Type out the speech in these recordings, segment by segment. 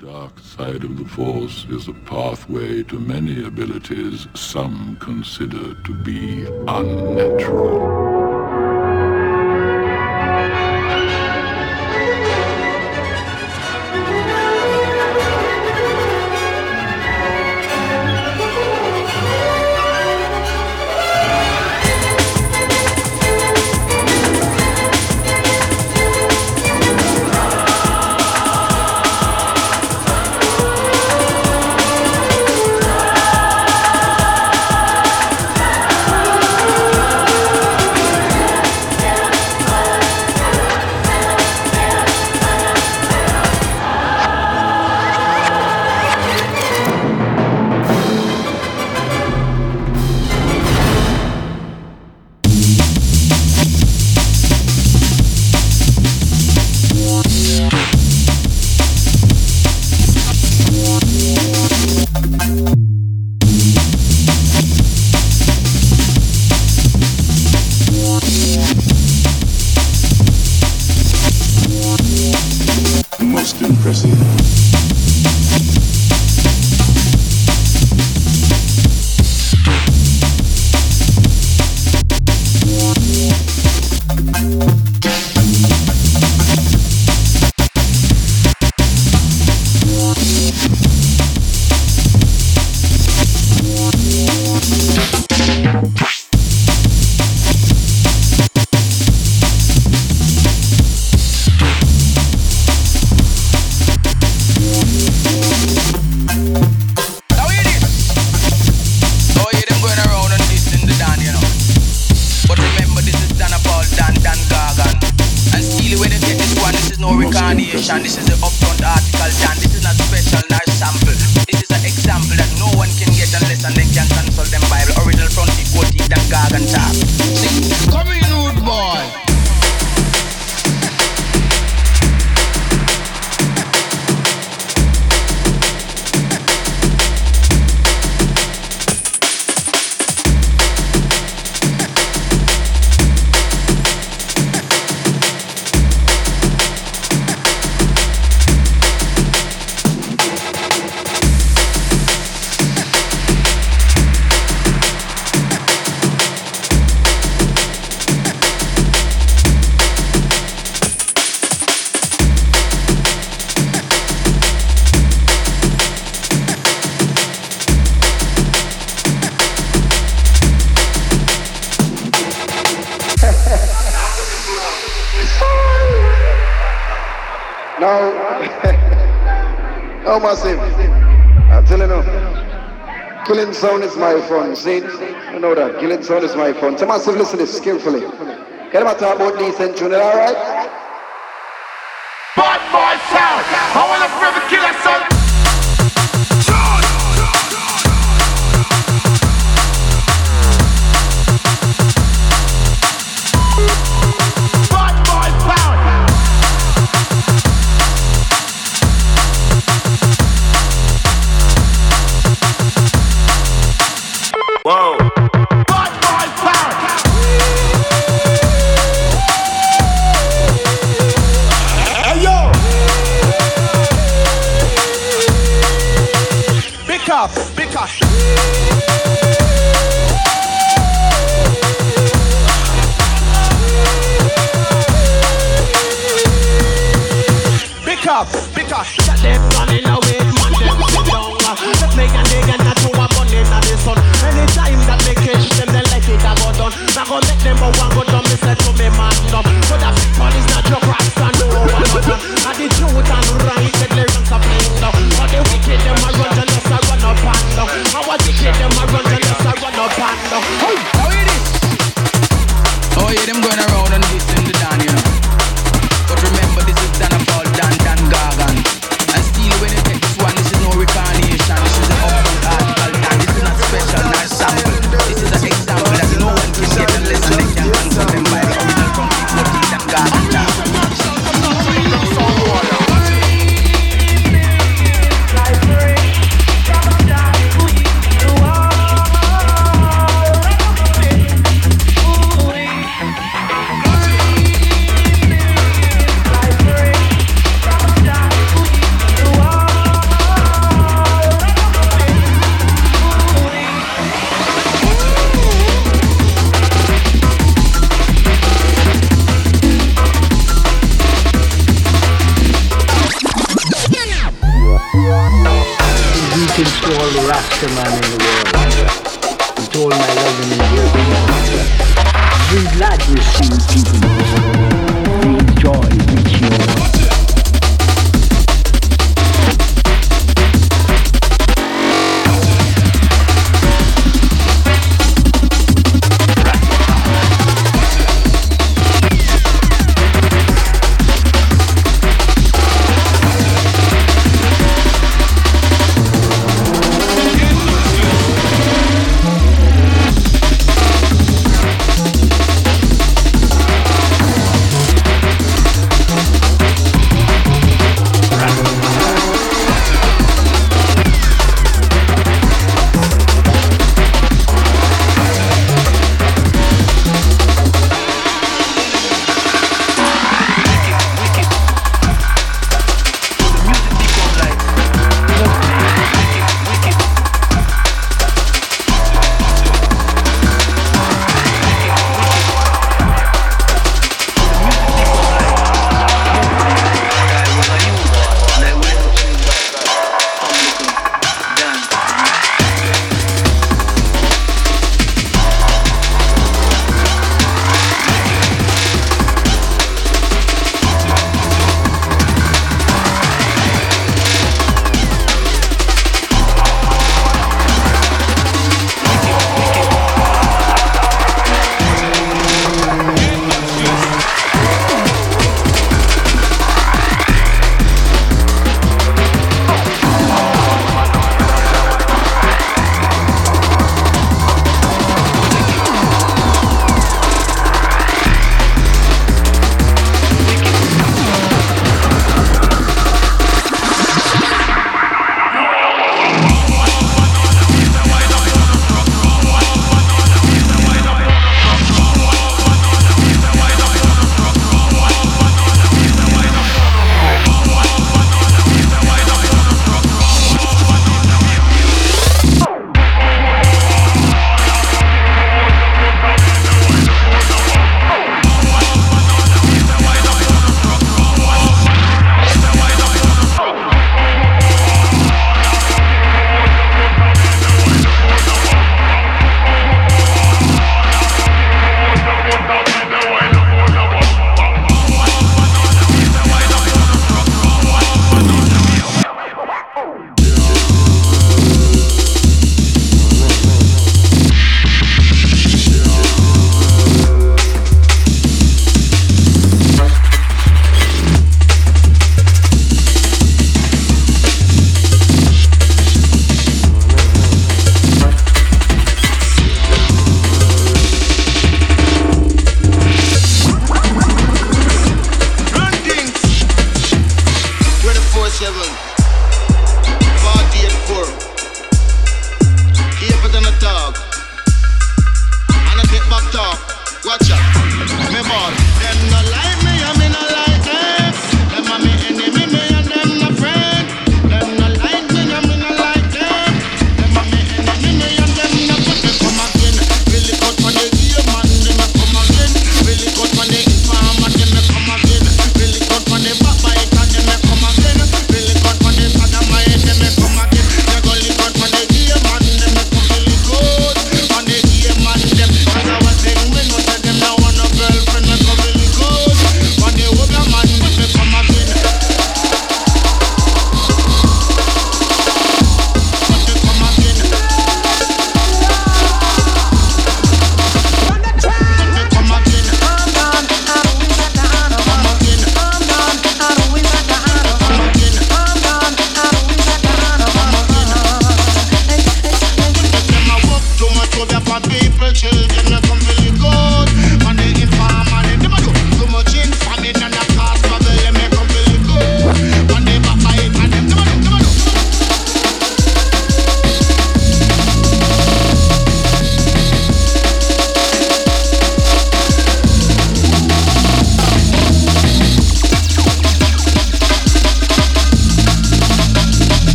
dark side of the Force is a pathway to many abilities some consider to be unnatural. no reincarnation. This is an upfront article, Jan. This is not special, nice sample. This is an example that no one can get unless and they can consult them Bible. Original fronty, quoting than Garganta. Sound is my phone. See? You know that. Killing sound is my phone. So massive listen this skillfully. Can I talk about decent tune, alright? Bad boy sound. I wanna forever kill a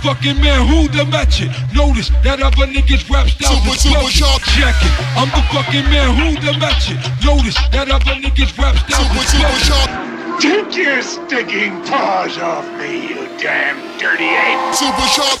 it. Fucking man who the match it. Notice that other niggas rap style Super, super sharp. Check it. I'm the fucking man who the match it. Notice that other niggas rap style Super, super sharp. Take your stinking paws off me, you damn dirty ape! Super sharp.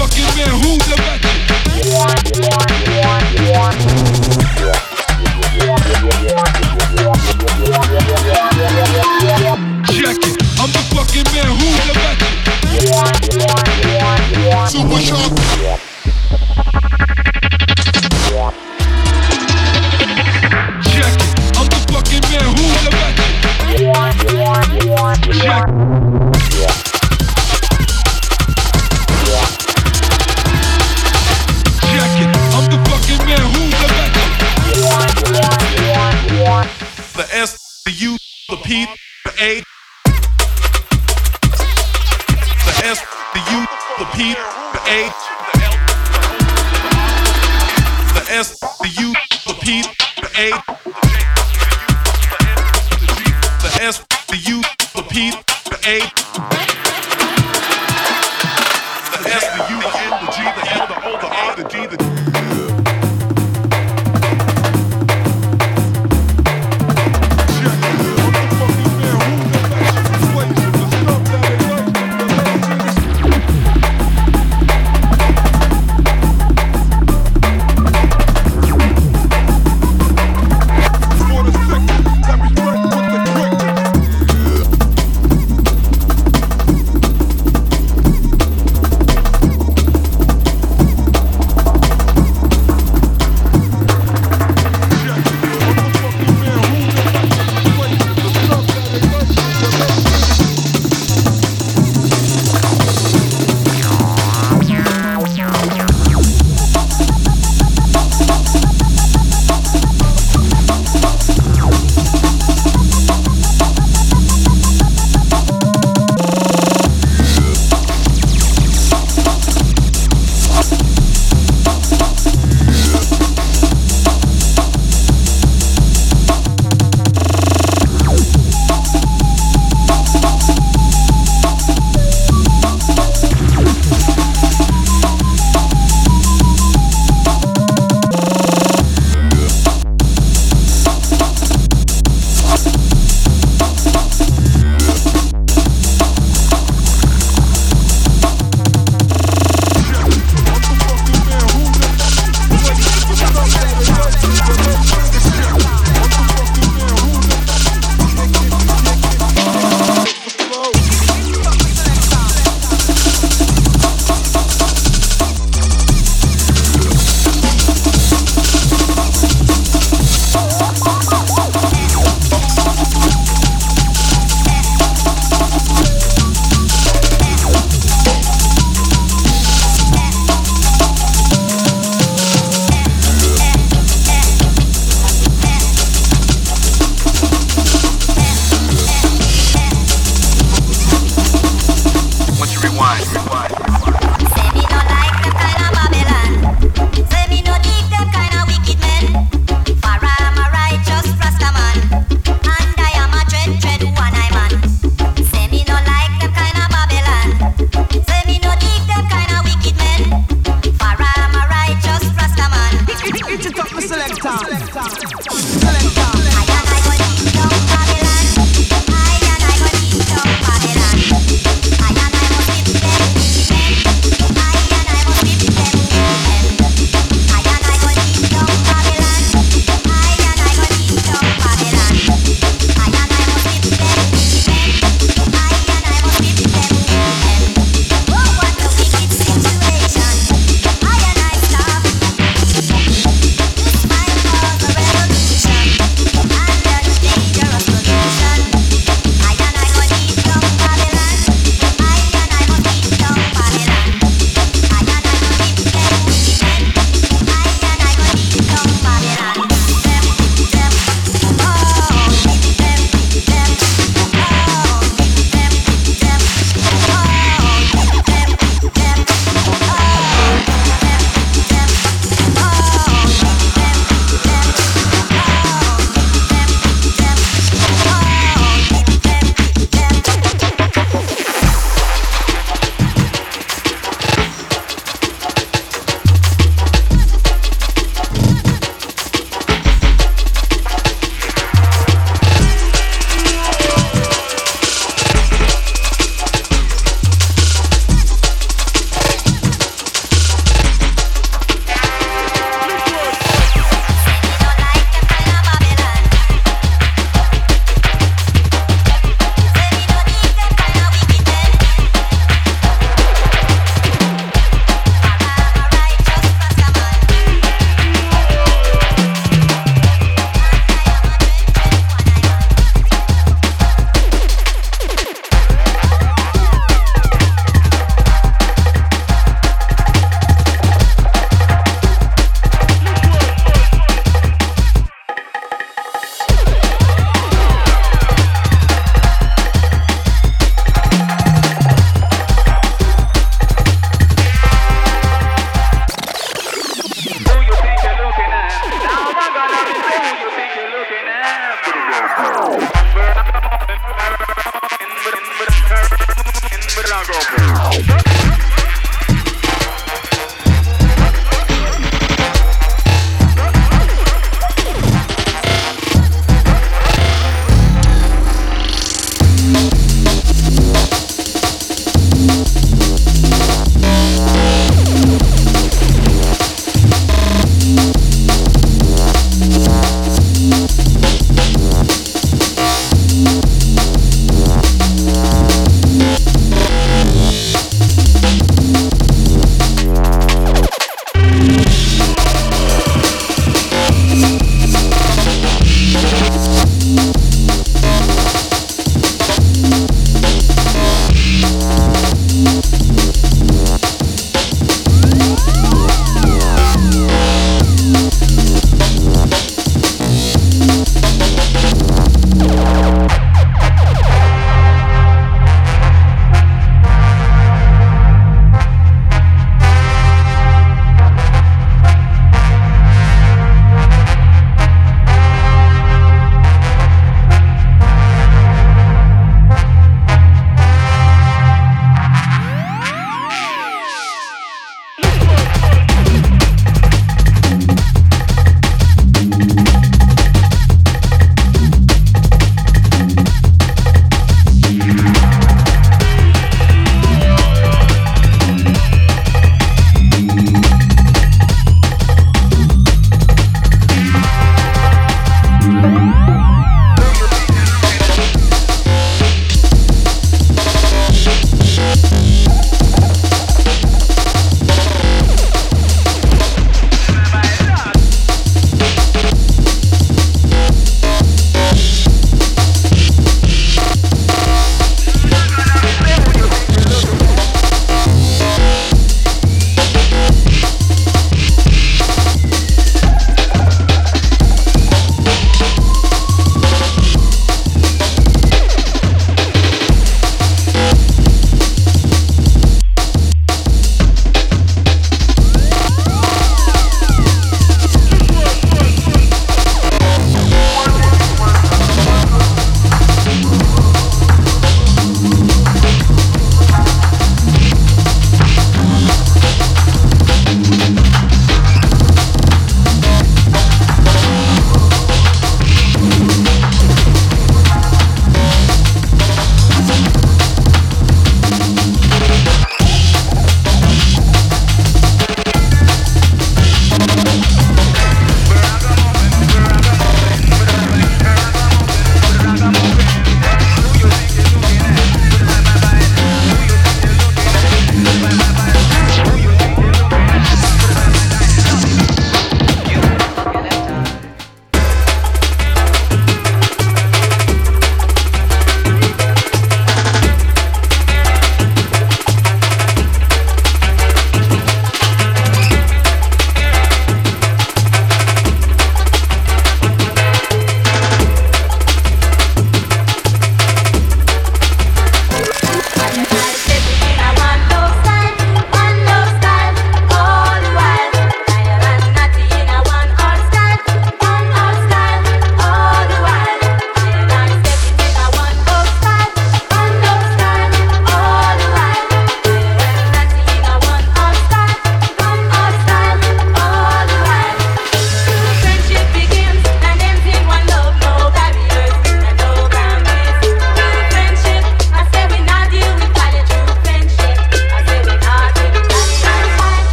fucking man who the it. Check it. I'm the fucking man who the match it. Super sharp. Check the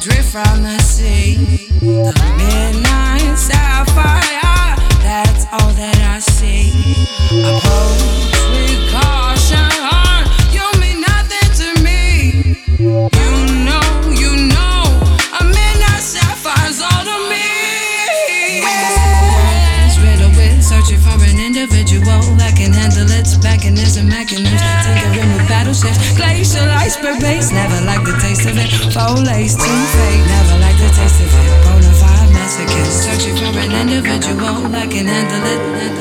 drift from the sea. The midnight sky. gold lace, too fake. Never like the taste of it. Bonafide Mexican, searching for an individual I can handle it.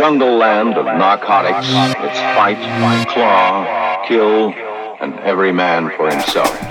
jungle land of narcotics, its fight, claw, kill, and every man for himself.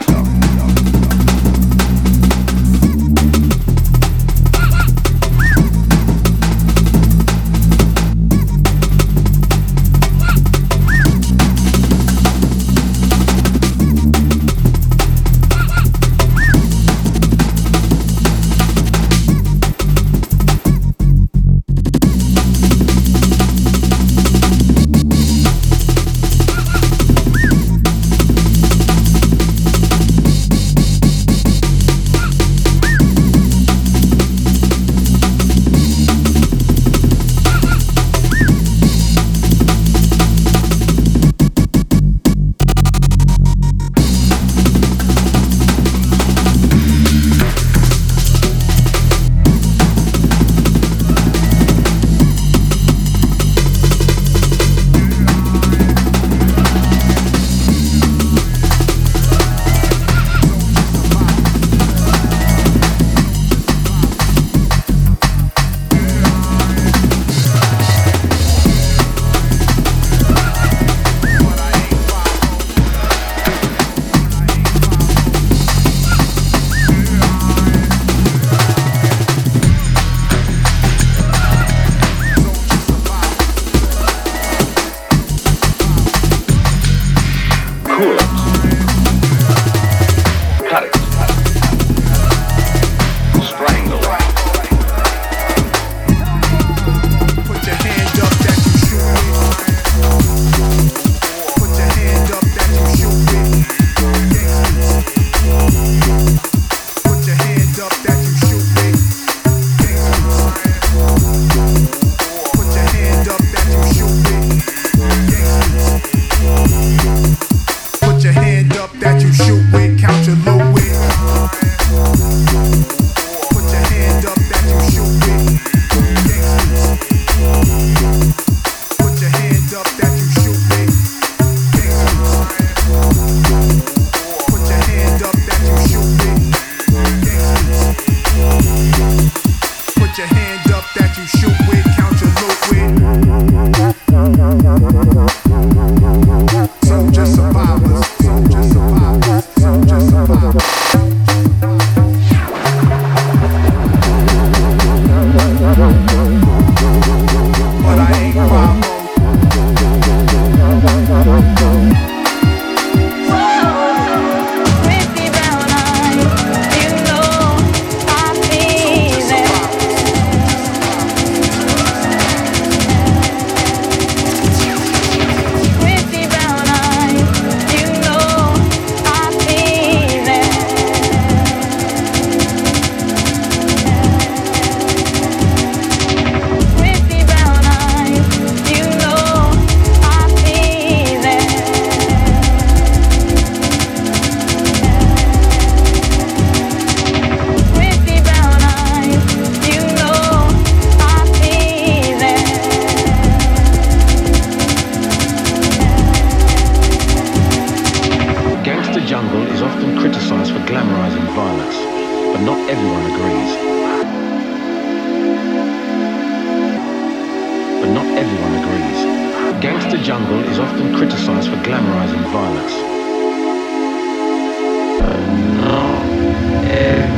often criticized for glamorizing violence, but not everyone agrees. But not everyone agrees. Gangster Jungle is often criticized for glamorizing violence. But not everyone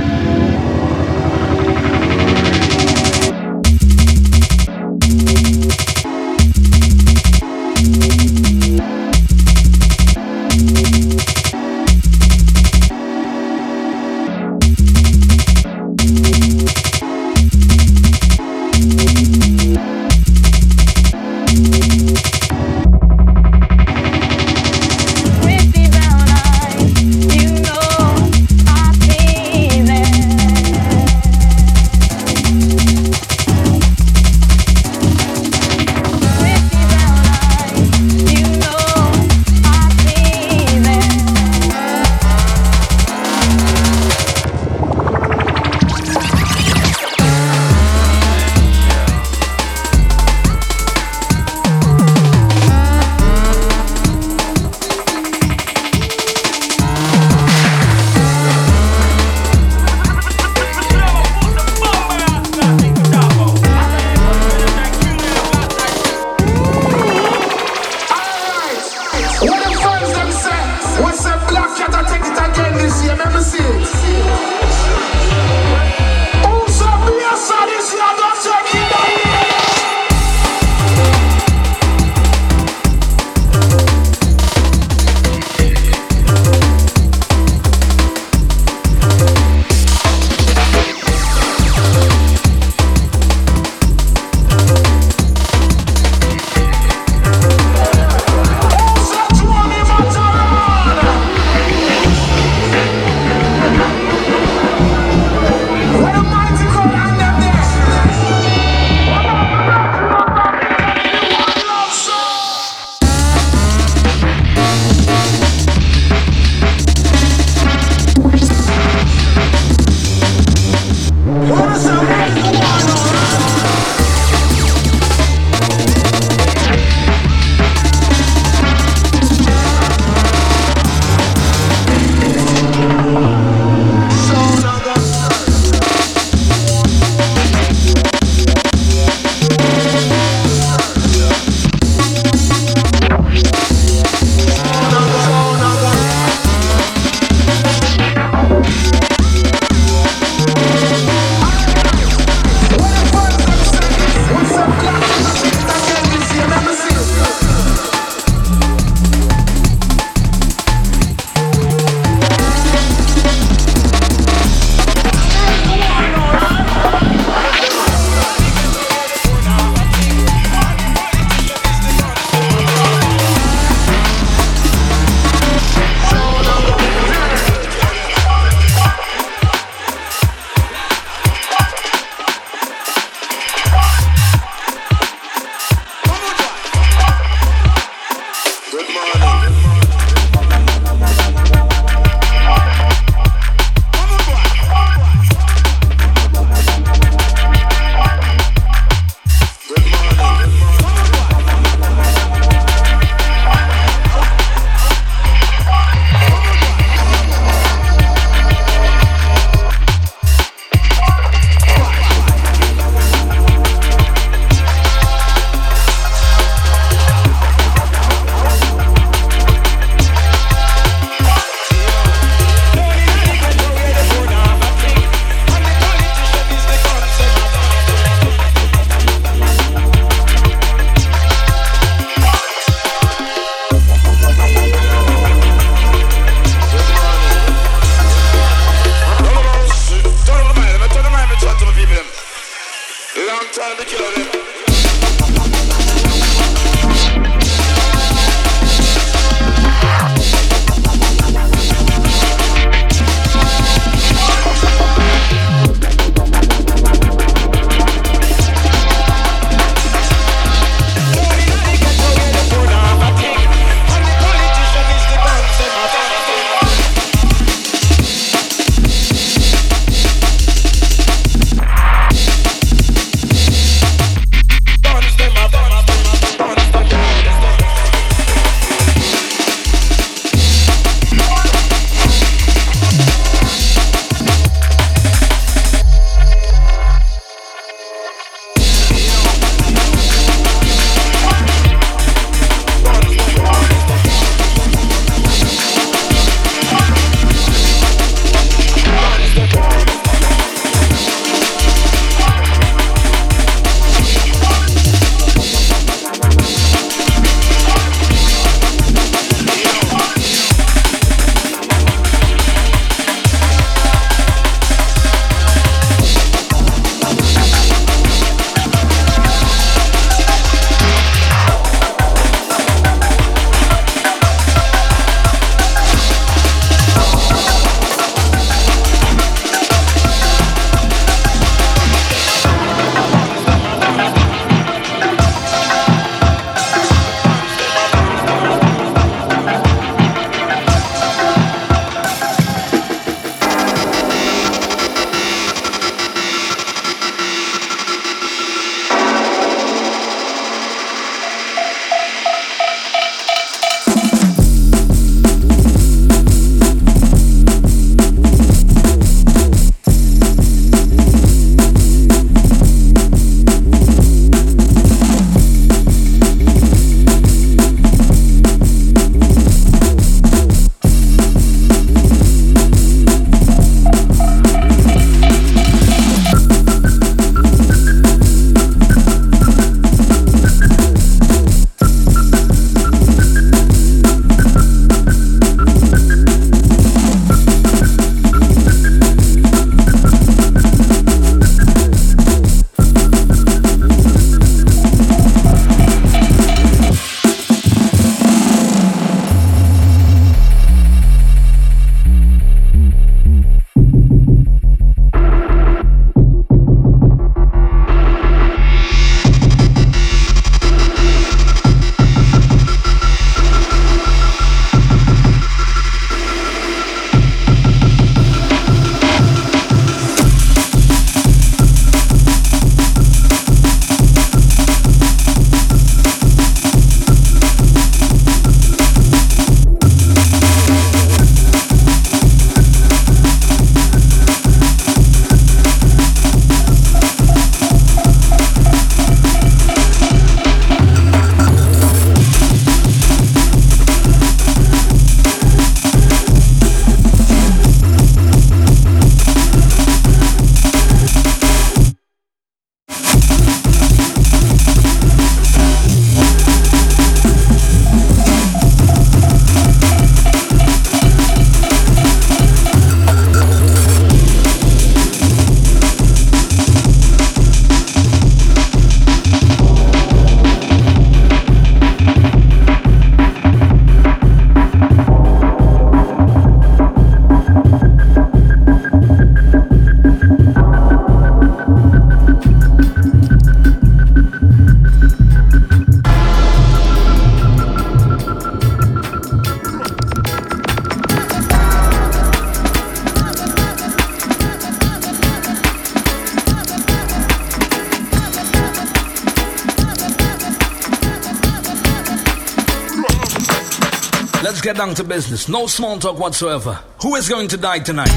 down to business. No small talk whatsoever. Who is going to die tonight?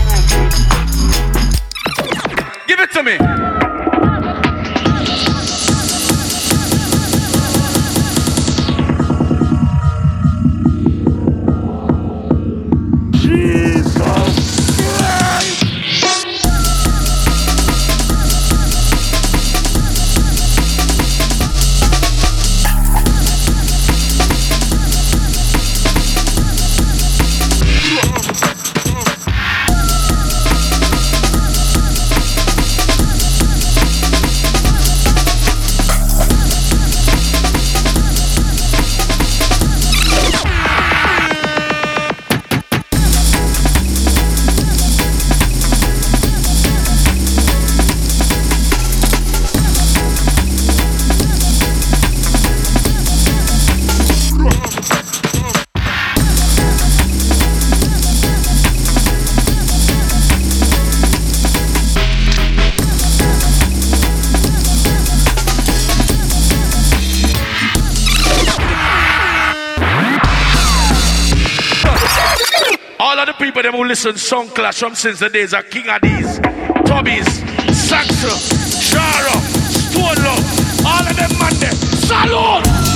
Give it to me. Them who listen Sound Clash from since the days of King Addies, Tubbies, Saxon, Shara, Stone Love, all of them man there. Salute!